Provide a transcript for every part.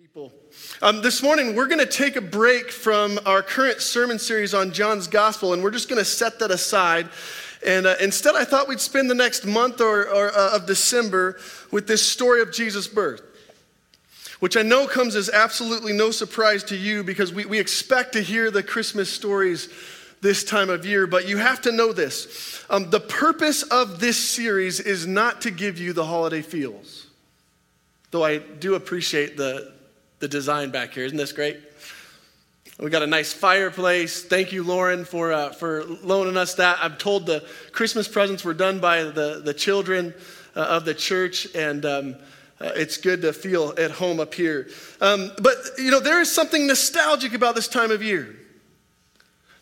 People. Um, this morning, we're going to take a break from our current sermon series on John's Gospel, and we're just going to set that aside. And uh, instead, I thought we'd spend the next month or, or uh, of December with this story of Jesus' birth, which I know comes as absolutely no surprise to you because we, we expect to hear the Christmas stories this time of year. But you have to know this um, the purpose of this series is not to give you the holiday feels. Though I do appreciate the, the design back here. Isn't this great? We got a nice fireplace. Thank you, Lauren, for, uh, for loaning us that. I'm told the Christmas presents were done by the, the children uh, of the church, and um, uh, it's good to feel at home up here. Um, but, you know, there is something nostalgic about this time of year.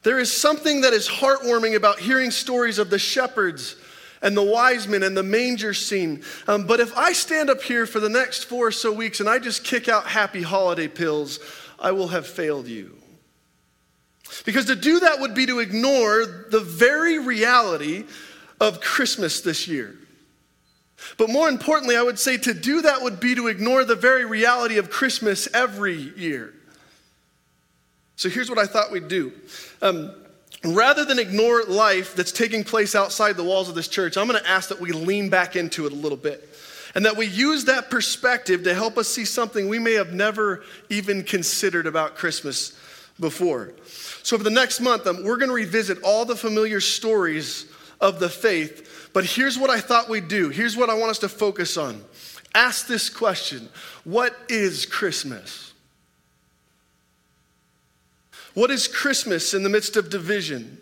There is something that is heartwarming about hearing stories of the shepherds and the wise men and the manger scene. Um, but if I stand up here for the next four or so weeks and I just kick out happy holiday pills, I will have failed you. Because to do that would be to ignore the very reality of Christmas this year. But more importantly, I would say to do that would be to ignore the very reality of Christmas every year. So here's what I thought we'd do. Um, rather than ignore life that's taking place outside the walls of this church, I'm going to ask that we lean back into it a little bit. And that we use that perspective to help us see something we may have never even considered about Christmas before. So, for the next month, um, we're going to revisit all the familiar stories of the faith. But here's what I thought we'd do. Here's what I want us to focus on. Ask this question What is Christmas? What is Christmas in the midst of division?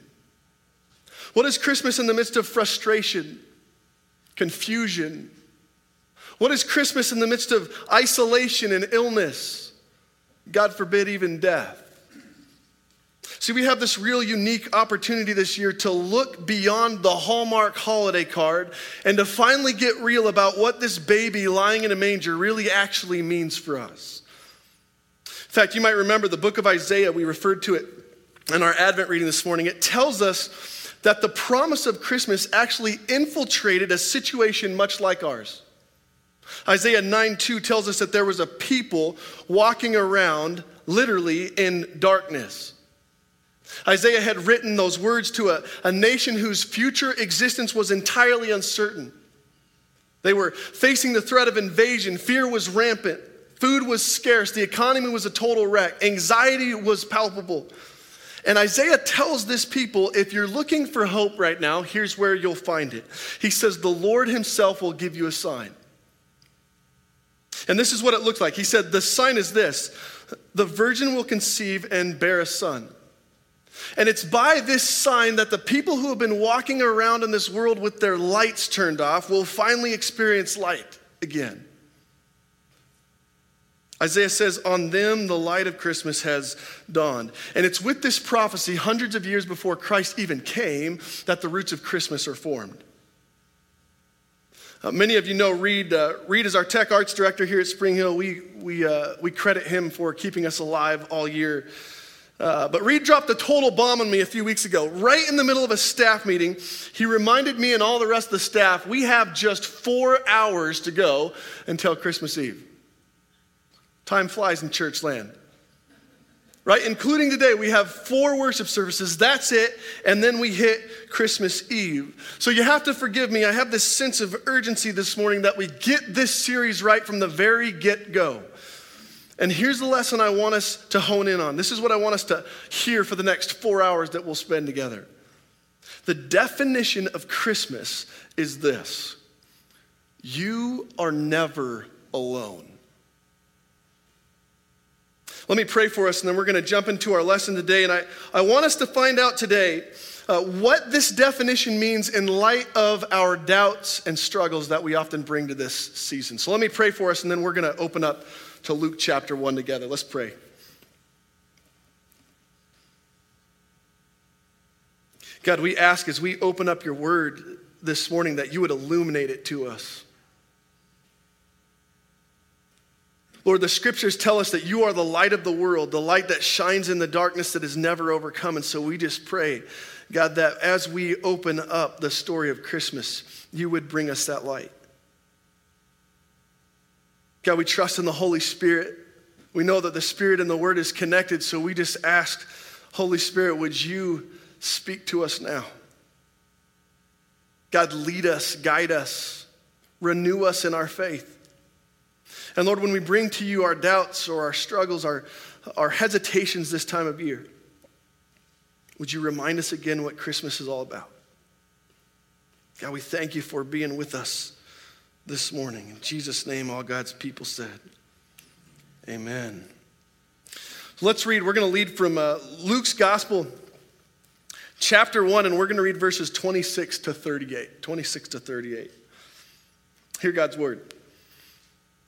What is Christmas in the midst of frustration, confusion? What is Christmas in the midst of isolation and illness? God forbid, even death. See, we have this real unique opportunity this year to look beyond the Hallmark holiday card and to finally get real about what this baby lying in a manger really actually means for us. In fact, you might remember the book of Isaiah, we referred to it in our Advent reading this morning. It tells us that the promise of Christmas actually infiltrated a situation much like ours. Isaiah 9 2 tells us that there was a people walking around literally in darkness. Isaiah had written those words to a, a nation whose future existence was entirely uncertain. They were facing the threat of invasion, fear was rampant. Food was scarce. The economy was a total wreck. Anxiety was palpable. And Isaiah tells this people if you're looking for hope right now, here's where you'll find it. He says, The Lord Himself will give you a sign. And this is what it looks like. He said, The sign is this the virgin will conceive and bear a son. And it's by this sign that the people who have been walking around in this world with their lights turned off will finally experience light again. Isaiah says, On them the light of Christmas has dawned. And it's with this prophecy, hundreds of years before Christ even came, that the roots of Christmas are formed. Uh, many of you know Reed. Uh, Reed is our tech arts director here at Spring Hill. We, we, uh, we credit him for keeping us alive all year. Uh, but Reed dropped a total bomb on me a few weeks ago. Right in the middle of a staff meeting, he reminded me and all the rest of the staff we have just four hours to go until Christmas Eve. Time flies in church land. Right? Including today, we have four worship services. That's it. And then we hit Christmas Eve. So you have to forgive me. I have this sense of urgency this morning that we get this series right from the very get go. And here's the lesson I want us to hone in on. This is what I want us to hear for the next four hours that we'll spend together. The definition of Christmas is this you are never alone. Let me pray for us, and then we're going to jump into our lesson today. And I, I want us to find out today uh, what this definition means in light of our doubts and struggles that we often bring to this season. So let me pray for us, and then we're going to open up to Luke chapter 1 together. Let's pray. God, we ask as we open up your word this morning that you would illuminate it to us. Lord, the scriptures tell us that you are the light of the world, the light that shines in the darkness that is never overcome. And so we just pray, God, that as we open up the story of Christmas, you would bring us that light. God, we trust in the Holy Spirit. We know that the Spirit and the Word is connected, so we just ask, Holy Spirit, would you speak to us now? God, lead us, guide us, renew us in our faith. And Lord, when we bring to you our doubts or our struggles, our, our hesitations this time of year, would you remind us again what Christmas is all about? God, we thank you for being with us this morning. In Jesus' name, all God's people said, Amen. So let's read. We're going to lead from uh, Luke's Gospel, chapter 1, and we're going to read verses 26 to 38. 26 to 38. Hear God's word.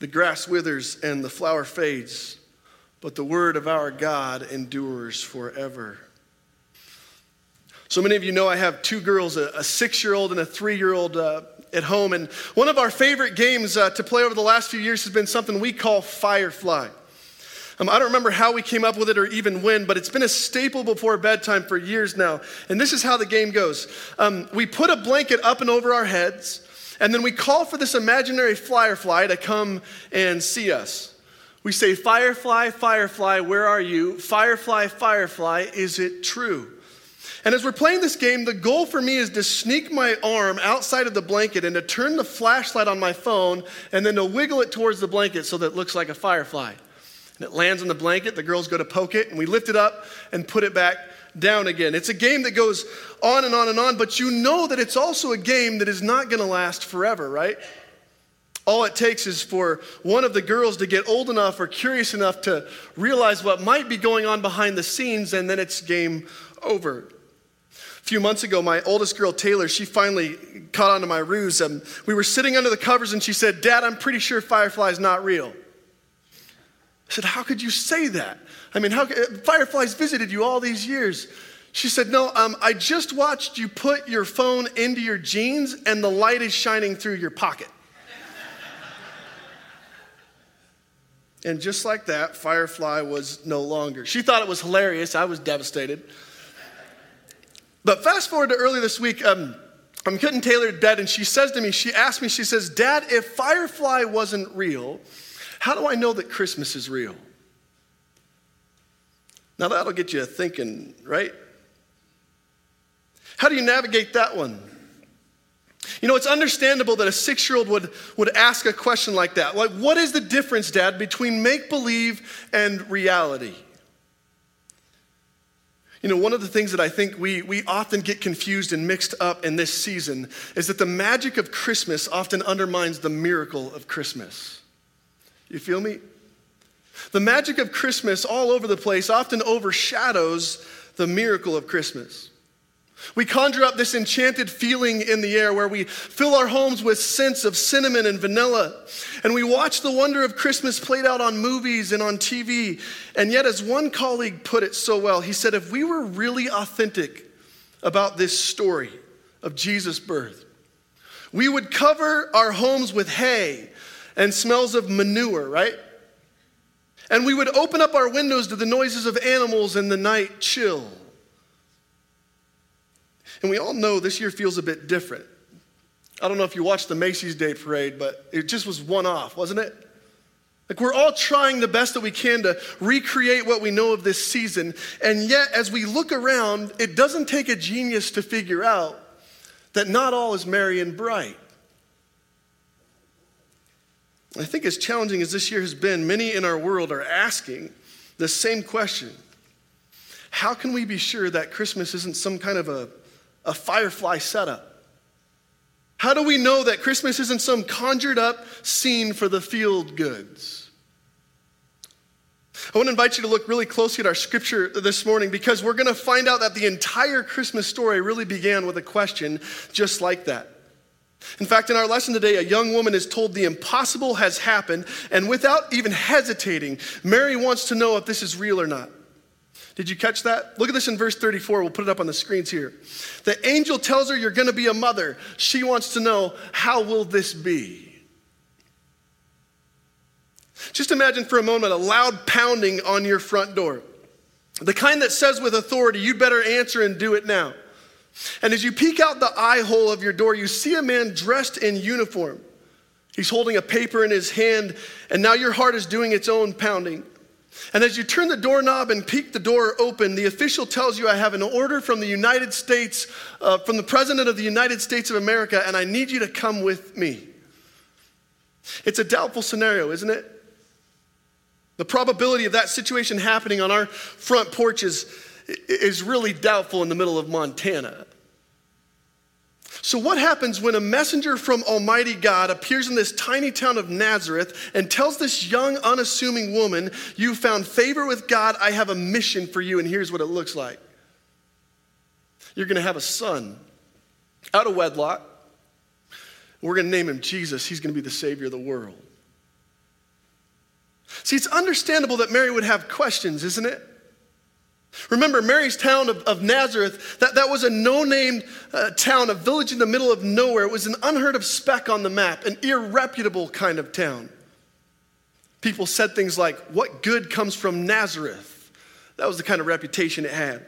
The grass withers and the flower fades, but the word of our God endures forever. So many of you know I have two girls, a, six year old and a three year old uh, at home. And one of our favorite games uh, to play over the last few years has been something we call Firefly. Um, I don't remember how we came up with it or even when, but it's been a staple before bedtime for years now. And this is how the game goes um, we put a blanket up and over our heads. And then we call for this imaginary firefly to come and see us. We say, Firefly, Firefly, where are you? Firefly, Firefly, is it true? And as we're playing this game, the goal for me is to sneak my arm outside of the blanket and to turn the flashlight on my phone and then to wiggle it towards the blanket so that it looks like a firefly. And it lands on the blanket, the girls go to poke it, and we lift it up and put it back down again. It's a game that goes on and on and on, but you know that it's also a game that is not going to last forever, right? All it takes is for one of the girls to get old enough or curious enough to realize what might be going on behind the scenes, and then it's game over. A few months ago, my oldest girl, Taylor, she finally caught on to my ruse. Um, we were sitting under the covers, and she said, Dad, I'm pretty sure Firefly is not real. I said, How could you say that? I mean, how, Fireflies visited you all these years. She said, No, um, I just watched you put your phone into your jeans and the light is shining through your pocket. and just like that, Firefly was no longer. She thought it was hilarious. I was devastated. But fast forward to earlier this week, um, I'm getting Taylor bed, and she says to me, she asked me, she says, Dad, if Firefly wasn't real, how do I know that Christmas is real? Now that'll get you thinking, right? How do you navigate that one? You know, it's understandable that a six year old would, would ask a question like that. Like, what is the difference, Dad, between make believe and reality? You know, one of the things that I think we, we often get confused and mixed up in this season is that the magic of Christmas often undermines the miracle of Christmas. You feel me? The magic of Christmas all over the place often overshadows the miracle of Christmas. We conjure up this enchanted feeling in the air where we fill our homes with scents of cinnamon and vanilla. And we watch the wonder of Christmas played out on movies and on TV. And yet, as one colleague put it so well, he said, if we were really authentic about this story of Jesus' birth, we would cover our homes with hay and smells of manure, right? And we would open up our windows to the noises of animals and the night chill. And we all know this year feels a bit different. I don't know if you watched the Macy's Day Parade, but it just was one off, wasn't it? Like we're all trying the best that we can to recreate what we know of this season. And yet, as we look around, it doesn't take a genius to figure out that not all is merry and bright. I think as challenging as this year has been, many in our world are asking the same question How can we be sure that Christmas isn't some kind of a, a firefly setup? How do we know that Christmas isn't some conjured up scene for the field goods? I want to invite you to look really closely at our scripture this morning because we're going to find out that the entire Christmas story really began with a question just like that. In fact, in our lesson today, a young woman is told the impossible has happened, and without even hesitating, Mary wants to know if this is real or not. Did you catch that? Look at this in verse 34. We'll put it up on the screens here. The angel tells her you're going to be a mother. She wants to know, how will this be? Just imagine for a moment a loud pounding on your front door. The kind that says with authority, you better answer and do it now. And as you peek out the eye hole of your door, you see a man dressed in uniform. He's holding a paper in his hand, and now your heart is doing its own pounding. And as you turn the doorknob and peek the door open, the official tells you, I have an order from the United States, uh, from the President of the United States of America, and I need you to come with me. It's a doubtful scenario, isn't it? The probability of that situation happening on our front porch is, is really doubtful in the middle of Montana. So, what happens when a messenger from Almighty God appears in this tiny town of Nazareth and tells this young, unassuming woman, You found favor with God, I have a mission for you, and here's what it looks like? You're gonna have a son out of wedlock. We're gonna name him Jesus, he's gonna be the Savior of the world. See, it's understandable that Mary would have questions, isn't it? Remember, Mary's town of, of Nazareth, that, that was a no name uh, town, a village in the middle of nowhere. It was an unheard of speck on the map, an irreputable kind of town. People said things like, What good comes from Nazareth? That was the kind of reputation it had.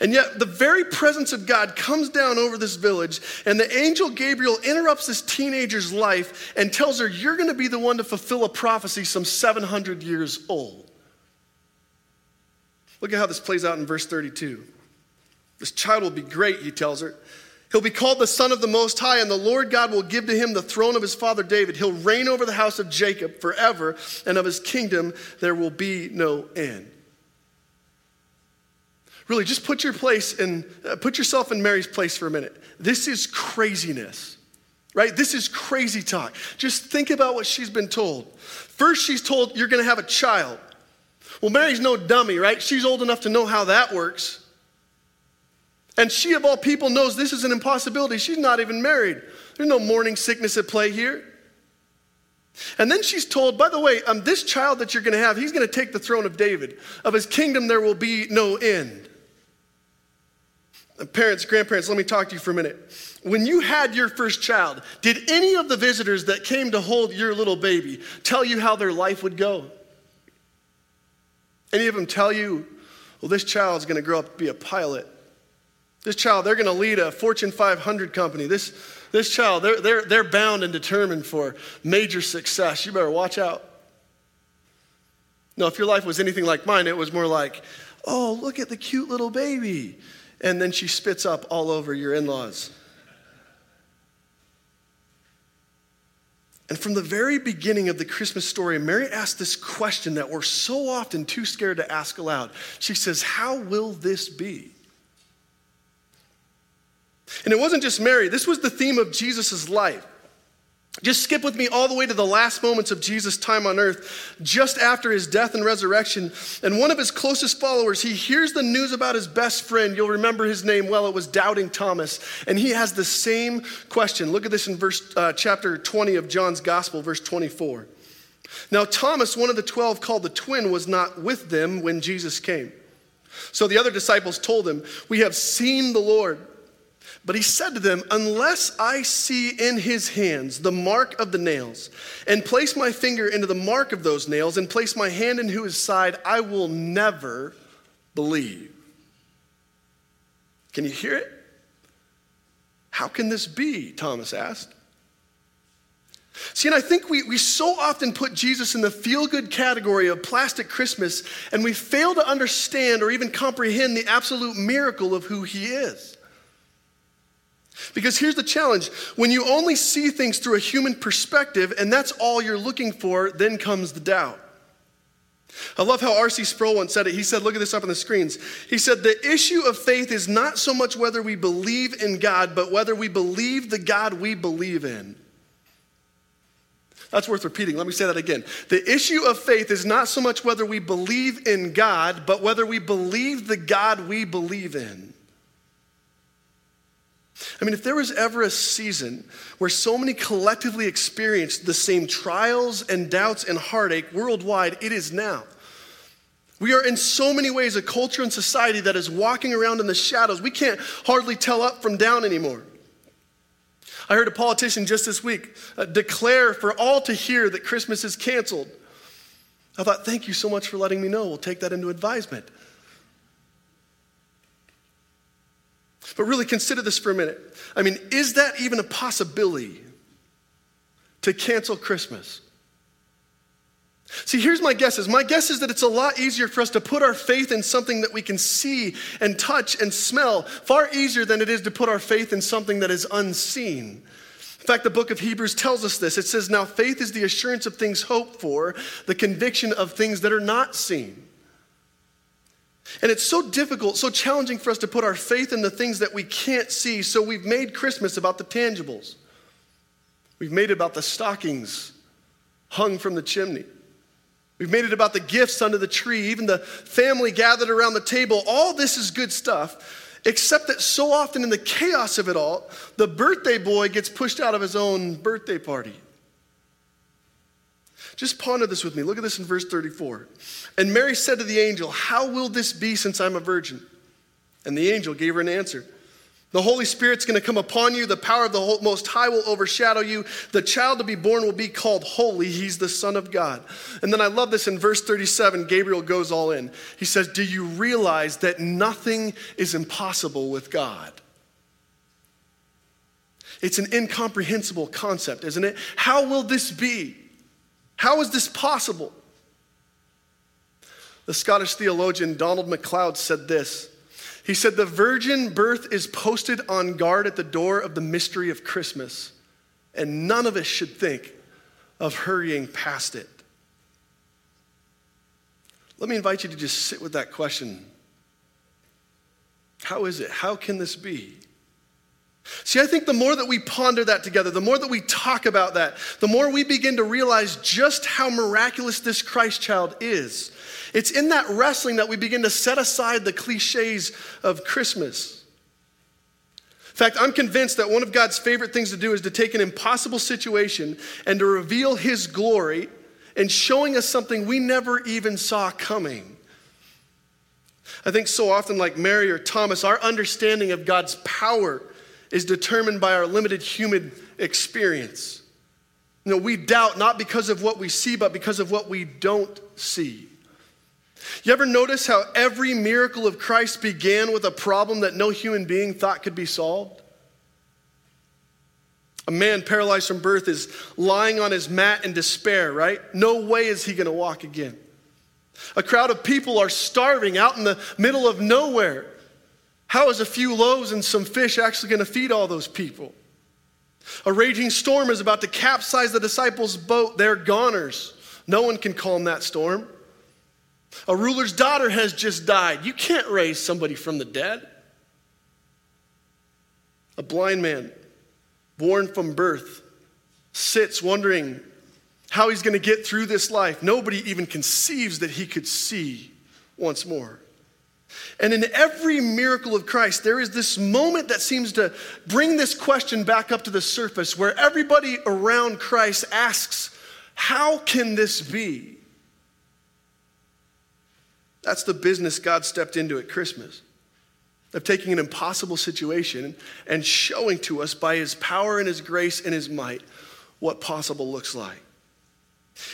And yet, the very presence of God comes down over this village, and the angel Gabriel interrupts this teenager's life and tells her, You're going to be the one to fulfill a prophecy some 700 years old. Look at how this plays out in verse 32. This child will be great, he tells her. He'll be called the Son of the Most High, and the Lord God will give to him the throne of his father David. He'll reign over the house of Jacob forever, and of his kingdom there will be no end. Really, just put your place in, uh, put yourself in Mary's place for a minute. This is craziness, right? This is crazy talk. Just think about what she's been told. First, she's told you're going to have a child. Well, Mary's no dummy, right? She's old enough to know how that works. And she, of all people, knows this is an impossibility. She's not even married. There's no morning sickness at play here. And then she's told, by the way, um, this child that you're going to have, he's going to take the throne of David. Of his kingdom, there will be no end. Parents, grandparents, let me talk to you for a minute. When you had your first child, did any of the visitors that came to hold your little baby tell you how their life would go? Any of them tell you, well, this child's going to grow up to be a pilot? This child, they're going to lead a Fortune 500 company. This, this child, they're, they're, they're bound and determined for major success. You better watch out. No, if your life was anything like mine, it was more like, oh, look at the cute little baby. And then she spits up all over your in laws. And from the very beginning of the Christmas story, Mary asked this question that we're so often too scared to ask aloud. She says, How will this be? And it wasn't just Mary, this was the theme of Jesus' life. Just skip with me all the way to the last moments of Jesus' time on earth, just after his death and resurrection. And one of his closest followers, he hears the news about his best friend. You'll remember his name well. It was Doubting Thomas. And he has the same question. Look at this in verse, uh, chapter 20 of John's Gospel, verse 24. Now, Thomas, one of the 12 called the twin, was not with them when Jesus came. So the other disciples told him, We have seen the Lord. But he said to them, Unless I see in his hands the mark of the nails, and place my finger into the mark of those nails, and place my hand into his side, I will never believe. Can you hear it? How can this be? Thomas asked. See, and I think we, we so often put Jesus in the feel good category of plastic Christmas, and we fail to understand or even comprehend the absolute miracle of who he is. Because here's the challenge when you only see things through a human perspective, and that's all you're looking for, then comes the doubt. I love how R.C. Sproul once said it. He said, Look at this up on the screens. He said, The issue of faith is not so much whether we believe in God, but whether we believe the God we believe in. That's worth repeating. Let me say that again. The issue of faith is not so much whether we believe in God, but whether we believe the God we believe in. I mean, if there was ever a season where so many collectively experienced the same trials and doubts and heartache worldwide, it is now. We are in so many ways a culture and society that is walking around in the shadows. We can't hardly tell up from down anymore. I heard a politician just this week uh, declare for all to hear that Christmas is canceled. I thought, thank you so much for letting me know. We'll take that into advisement. But really consider this for a minute. I mean, is that even a possibility to cancel Christmas? See, here's my guess is. My guess is that it's a lot easier for us to put our faith in something that we can see and touch and smell, far easier than it is to put our faith in something that is unseen. In fact, the book of Hebrews tells us this. It says, Now faith is the assurance of things hoped for, the conviction of things that are not seen. And it's so difficult, so challenging for us to put our faith in the things that we can't see, so we've made Christmas about the tangibles. We've made it about the stockings hung from the chimney. We've made it about the gifts under the tree, even the family gathered around the table. All this is good stuff, except that so often in the chaos of it all, the birthday boy gets pushed out of his own birthday party. Just ponder this with me. Look at this in verse 34. And Mary said to the angel, How will this be since I'm a virgin? And the angel gave her an answer. The Holy Spirit's going to come upon you. The power of the Most High will overshadow you. The child to be born will be called Holy. He's the Son of God. And then I love this in verse 37. Gabriel goes all in. He says, Do you realize that nothing is impossible with God? It's an incomprehensible concept, isn't it? How will this be? How is this possible? The Scottish theologian Donald MacLeod said this. He said, The virgin birth is posted on guard at the door of the mystery of Christmas, and none of us should think of hurrying past it. Let me invite you to just sit with that question. How is it? How can this be? See, I think the more that we ponder that together, the more that we talk about that, the more we begin to realize just how miraculous this Christ child is. It's in that wrestling that we begin to set aside the cliches of Christmas. In fact, I'm convinced that one of God's favorite things to do is to take an impossible situation and to reveal His glory and showing us something we never even saw coming. I think so often, like Mary or Thomas, our understanding of God's power is determined by our limited human experience. You know, we doubt not because of what we see, but because of what we don't see. You ever notice how every miracle of Christ began with a problem that no human being thought could be solved? A man paralyzed from birth is lying on his mat in despair, right? No way is he going to walk again. A crowd of people are starving out in the middle of nowhere. How is a few loaves and some fish actually going to feed all those people? A raging storm is about to capsize the disciples' boat. They're goners. No one can calm that storm. A ruler's daughter has just died. You can't raise somebody from the dead. A blind man, born from birth, sits wondering how he's going to get through this life. Nobody even conceives that he could see once more. And in every miracle of Christ, there is this moment that seems to bring this question back up to the surface where everybody around Christ asks, How can this be? That's the business God stepped into at Christmas of taking an impossible situation and showing to us by His power and His grace and His might what possible looks like.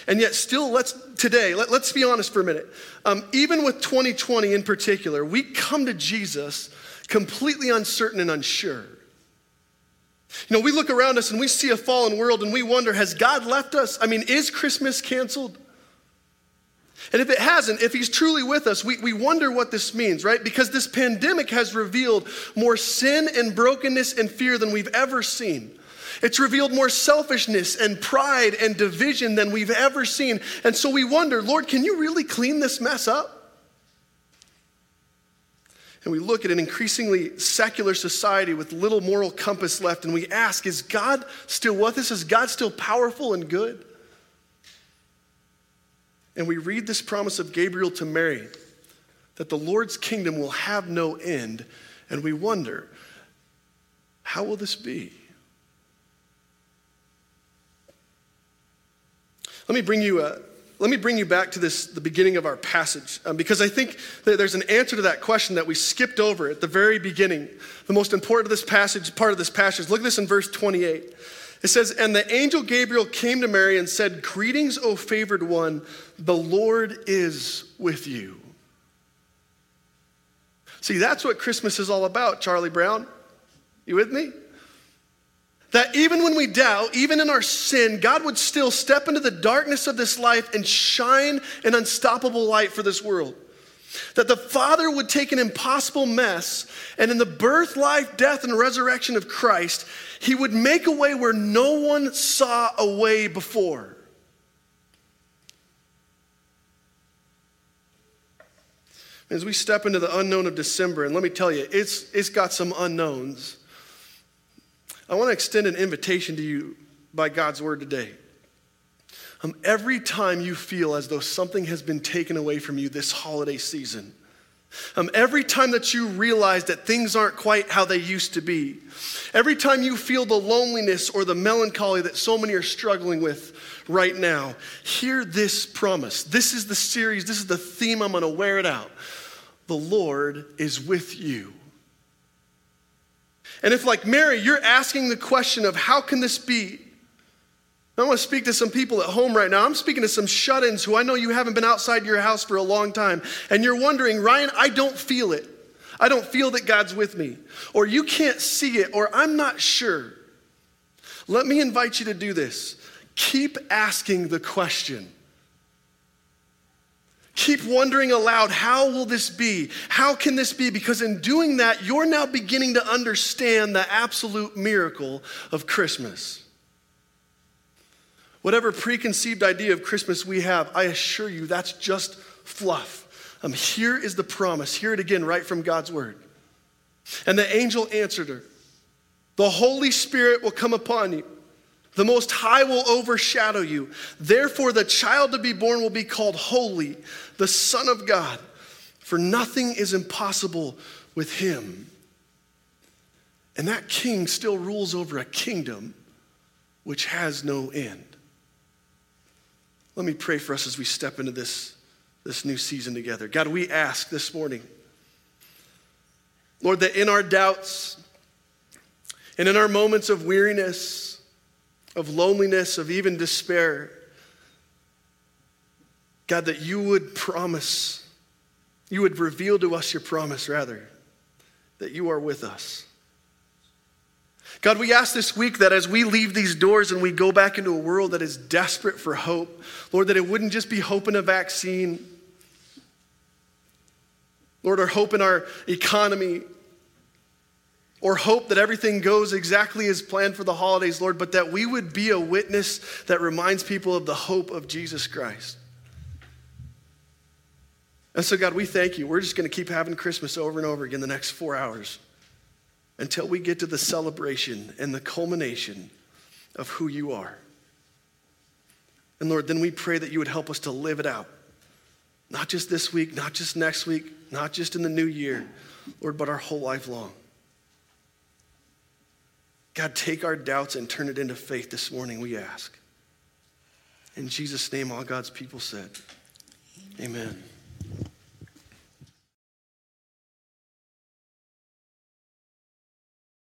And yet, still, let's today, let, us be honest for a minute. Um, even with 2020 in particular, we come to Jesus completely uncertain and unsure. You know, we look around us and we see a fallen world and we wonder, has God left us? I mean, is Christmas canceled? And if it hasn't, if he's truly with us, we, we wonder what this means, right? Because this pandemic has revealed more sin and brokenness and fear than we've ever seen. It's revealed more selfishness and pride and division than we've ever seen. And so we wonder, Lord, can you really clean this mess up? And we look at an increasingly secular society with little moral compass left, and we ask, is God still with us? Is God still powerful and good? And we read this promise of Gabriel to Mary that the Lord's kingdom will have no end, and we wonder, how will this be? Let me bring you a, let me bring you back to this, the beginning of our passage, um, because I think that there's an answer to that question that we skipped over at the very beginning. The most important of this passage, part of this passage. Look at this in verse 28. It says, And the angel Gabriel came to Mary and said, Greetings, O favored one, the Lord is with you. See, that's what Christmas is all about, Charlie Brown. You with me? That even when we doubt, even in our sin, God would still step into the darkness of this life and shine an unstoppable light for this world. That the Father would take an impossible mess and in the birth, life, death, and resurrection of Christ, He would make a way where no one saw a way before. As we step into the unknown of December, and let me tell you, it's, it's got some unknowns. I want to extend an invitation to you by God's word today. Um, every time you feel as though something has been taken away from you this holiday season, um, every time that you realize that things aren't quite how they used to be, every time you feel the loneliness or the melancholy that so many are struggling with right now, hear this promise. This is the series, this is the theme. I'm going to wear it out. The Lord is with you. And if, like Mary, you're asking the question of how can this be? I want to speak to some people at home right now. I'm speaking to some shut ins who I know you haven't been outside your house for a long time. And you're wondering, Ryan, I don't feel it. I don't feel that God's with me. Or you can't see it, or I'm not sure. Let me invite you to do this. Keep asking the question Keep wondering aloud, how will this be? How can this be? Because in doing that, you're now beginning to understand the absolute miracle of Christmas. Whatever preconceived idea of Christmas we have, I assure you that's just fluff. Um, here is the promise. Hear it again right from God's word. And the angel answered her The Holy Spirit will come upon you the Most High will overshadow you. Therefore, the child to be born will be called Holy, the Son of God. For nothing is impossible with him. And that king still rules over a kingdom which has no end. Let me pray for us as we step into this, this new season together. God, we ask this morning, Lord, that in our doubts and in our moments of weariness, of loneliness, of even despair. God, that you would promise, you would reveal to us your promise, rather, that you are with us. God, we ask this week that as we leave these doors and we go back into a world that is desperate for hope, Lord, that it wouldn't just be hope in a vaccine, Lord, or hope in our economy, or hope that everything goes exactly as planned for the holidays, Lord, but that we would be a witness that reminds people of the hope of Jesus Christ. And so, God, we thank you. We're just going to keep having Christmas over and over again the next four hours until we get to the celebration and the culmination of who you are. And Lord, then we pray that you would help us to live it out. Not just this week, not just next week, not just in the new year, Lord, but our whole life long. God, take our doubts and turn it into faith this morning, we ask. In Jesus' name, all God's people said, Amen. Amen.